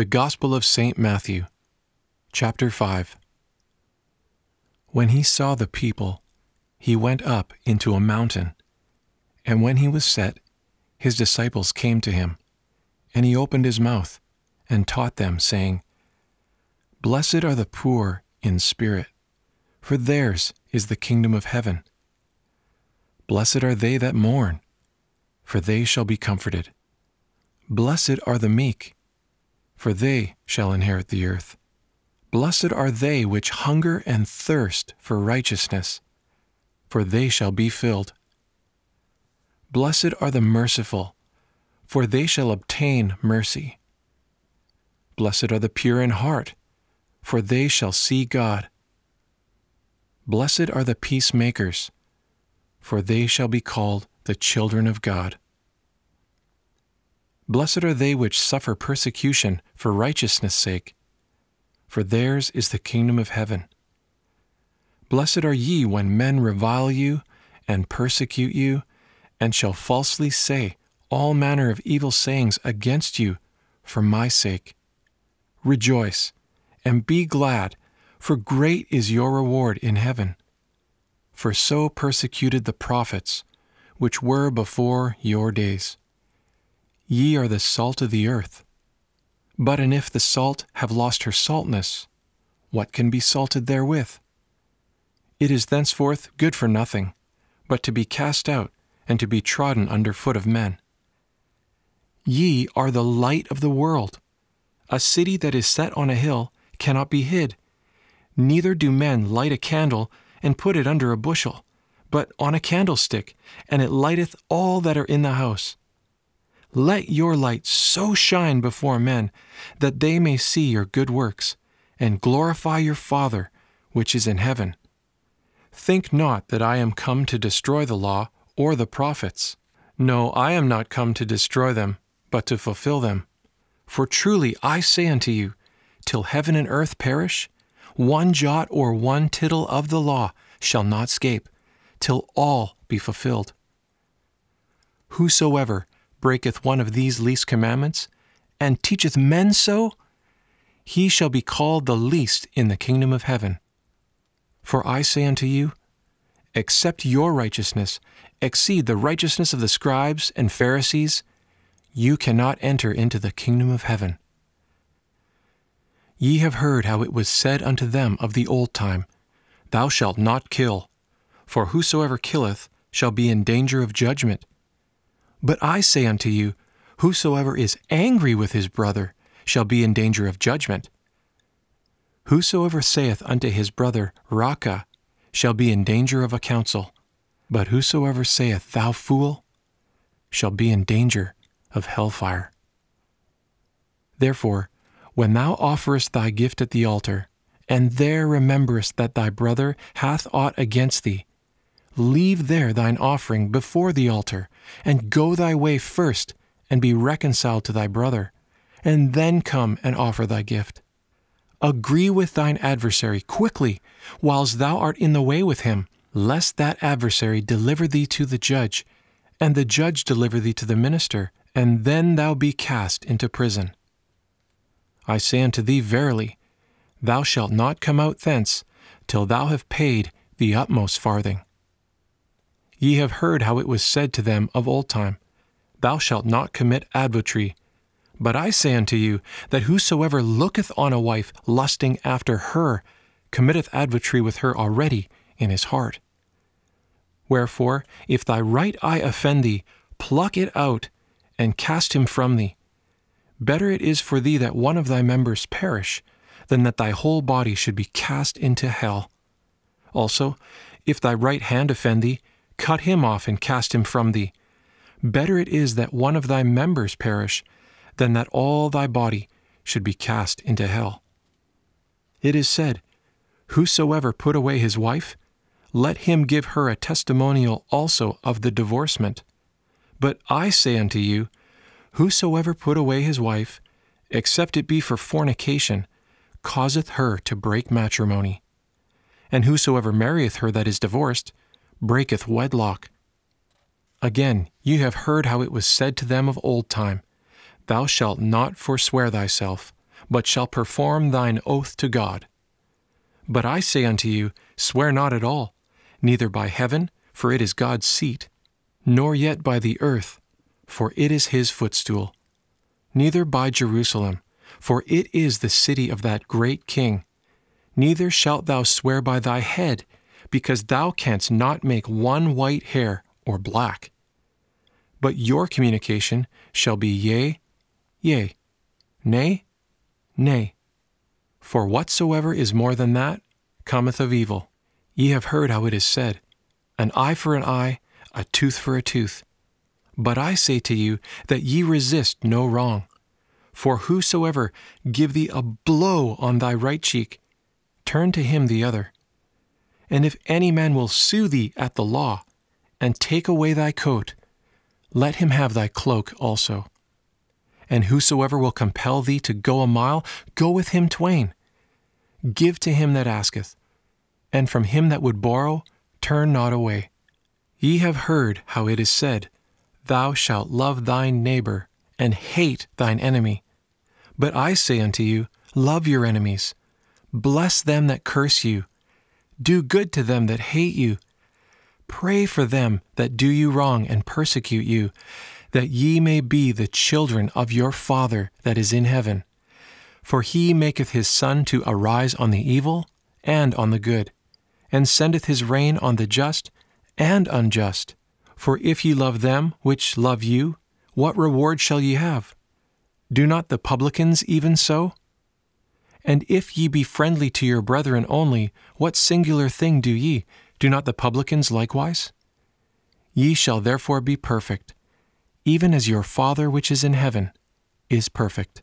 The Gospel of St. Matthew, chapter 5. When he saw the people, he went up into a mountain. And when he was set, his disciples came to him. And he opened his mouth and taught them, saying, Blessed are the poor in spirit, for theirs is the kingdom of heaven. Blessed are they that mourn, for they shall be comforted. Blessed are the meek for they shall inherit the earth. Blessed are they which hunger and thirst for righteousness, for they shall be filled. Blessed are the merciful, for they shall obtain mercy. Blessed are the pure in heart, for they shall see God. Blessed are the peacemakers, for they shall be called the children of God. Blessed are they which suffer persecution for righteousness' sake, for theirs is the kingdom of heaven. Blessed are ye when men revile you and persecute you, and shall falsely say all manner of evil sayings against you for my sake. Rejoice and be glad, for great is your reward in heaven. For so persecuted the prophets which were before your days. Ye are the salt of the earth. But and if the salt have lost her saltness, what can be salted therewith? It is thenceforth good for nothing, but to be cast out and to be trodden under foot of men. Ye are the light of the world. A city that is set on a hill cannot be hid. Neither do men light a candle and put it under a bushel, but on a candlestick, and it lighteth all that are in the house. Let your light so shine before men that they may see your good works and glorify your Father which is in heaven. Think not that I am come to destroy the law or the prophets. No, I am not come to destroy them, but to fulfill them. For truly I say unto you, till heaven and earth perish, one jot or one tittle of the law shall not escape, till all be fulfilled. Whosoever breaketh one of these least commandments, and teacheth men so, he shall be called the least in the kingdom of heaven. For I say unto you, except your righteousness exceed the righteousness of the scribes and Pharisees, you cannot enter into the kingdom of heaven. Ye have heard how it was said unto them of the old time, Thou shalt not kill, for whosoever killeth shall be in danger of judgment. But I say unto you, Whosoever is angry with his brother shall be in danger of judgment. Whosoever saith unto his brother, Raca, shall be in danger of a council. But whosoever saith, Thou fool, shall be in danger of hellfire. Therefore, when thou offerest thy gift at the altar, and there rememberest that thy brother hath aught against thee, Leave there thine offering before the altar, and go thy way first, and be reconciled to thy brother, and then come and offer thy gift. Agree with thine adversary quickly, whiles thou art in the way with him, lest that adversary deliver thee to the judge, and the judge deliver thee to the minister, and then thou be cast into prison. I say unto thee verily, thou shalt not come out thence till thou have paid the utmost farthing. Ye have heard how it was said to them of old time, Thou shalt not commit adultery. But I say unto you, that whosoever looketh on a wife lusting after her committeth adultery with her already in his heart. Wherefore, if thy right eye offend thee, pluck it out, and cast him from thee. Better it is for thee that one of thy members perish, than that thy whole body should be cast into hell. Also, if thy right hand offend thee, cut him off and cast him from thee. Better it is that one of thy members perish, than that all thy body should be cast into hell. It is said, Whosoever put away his wife, let him give her a testimonial also of the divorcement. But I say unto you, Whosoever put away his wife, except it be for fornication, causeth her to break matrimony. And whosoever marrieth her that is divorced, breaketh wedlock. Again, ye have heard how it was said to them of old time, Thou shalt not forswear thyself, but shall perform thine oath to God. But I say unto you, Swear not at all, neither by heaven, for it is God's seat, nor yet by the earth, for it is his footstool, neither by Jerusalem, for it is the city of that great king. Neither shalt thou swear by thy head, because thou canst not make one white hair or black. But your communication shall be yea, yea, nay, nay. For whatsoever is more than that cometh of evil. Ye have heard how it is said, An eye for an eye, a tooth for a tooth. But I say to you that ye resist no wrong. For whosoever give thee a blow on thy right cheek, turn to him the other. And if any man will sue thee at the law, and take away thy coat, let him have thy cloak also. And whosoever will compel thee to go a mile, go with him twain. Give to him that asketh, and from him that would borrow, turn not away. Ye have heard how it is said, Thou shalt love thine neighbor, and hate thine enemy. But I say unto you, Love your enemies, bless them that curse you, do good to them that hate you, pray for them that do you wrong and persecute you, that ye may be the children of your Father that is in heaven. For he maketh his sun to arise on the evil and on the good, and sendeth his rain on the just and unjust. For if ye love them which love you, what reward shall ye have? Do not the publicans even so? And if ye be friendly to your brethren only, what singular thing do ye? Do not the publicans likewise? Ye shall therefore be perfect, even as your Father which is in heaven is perfect.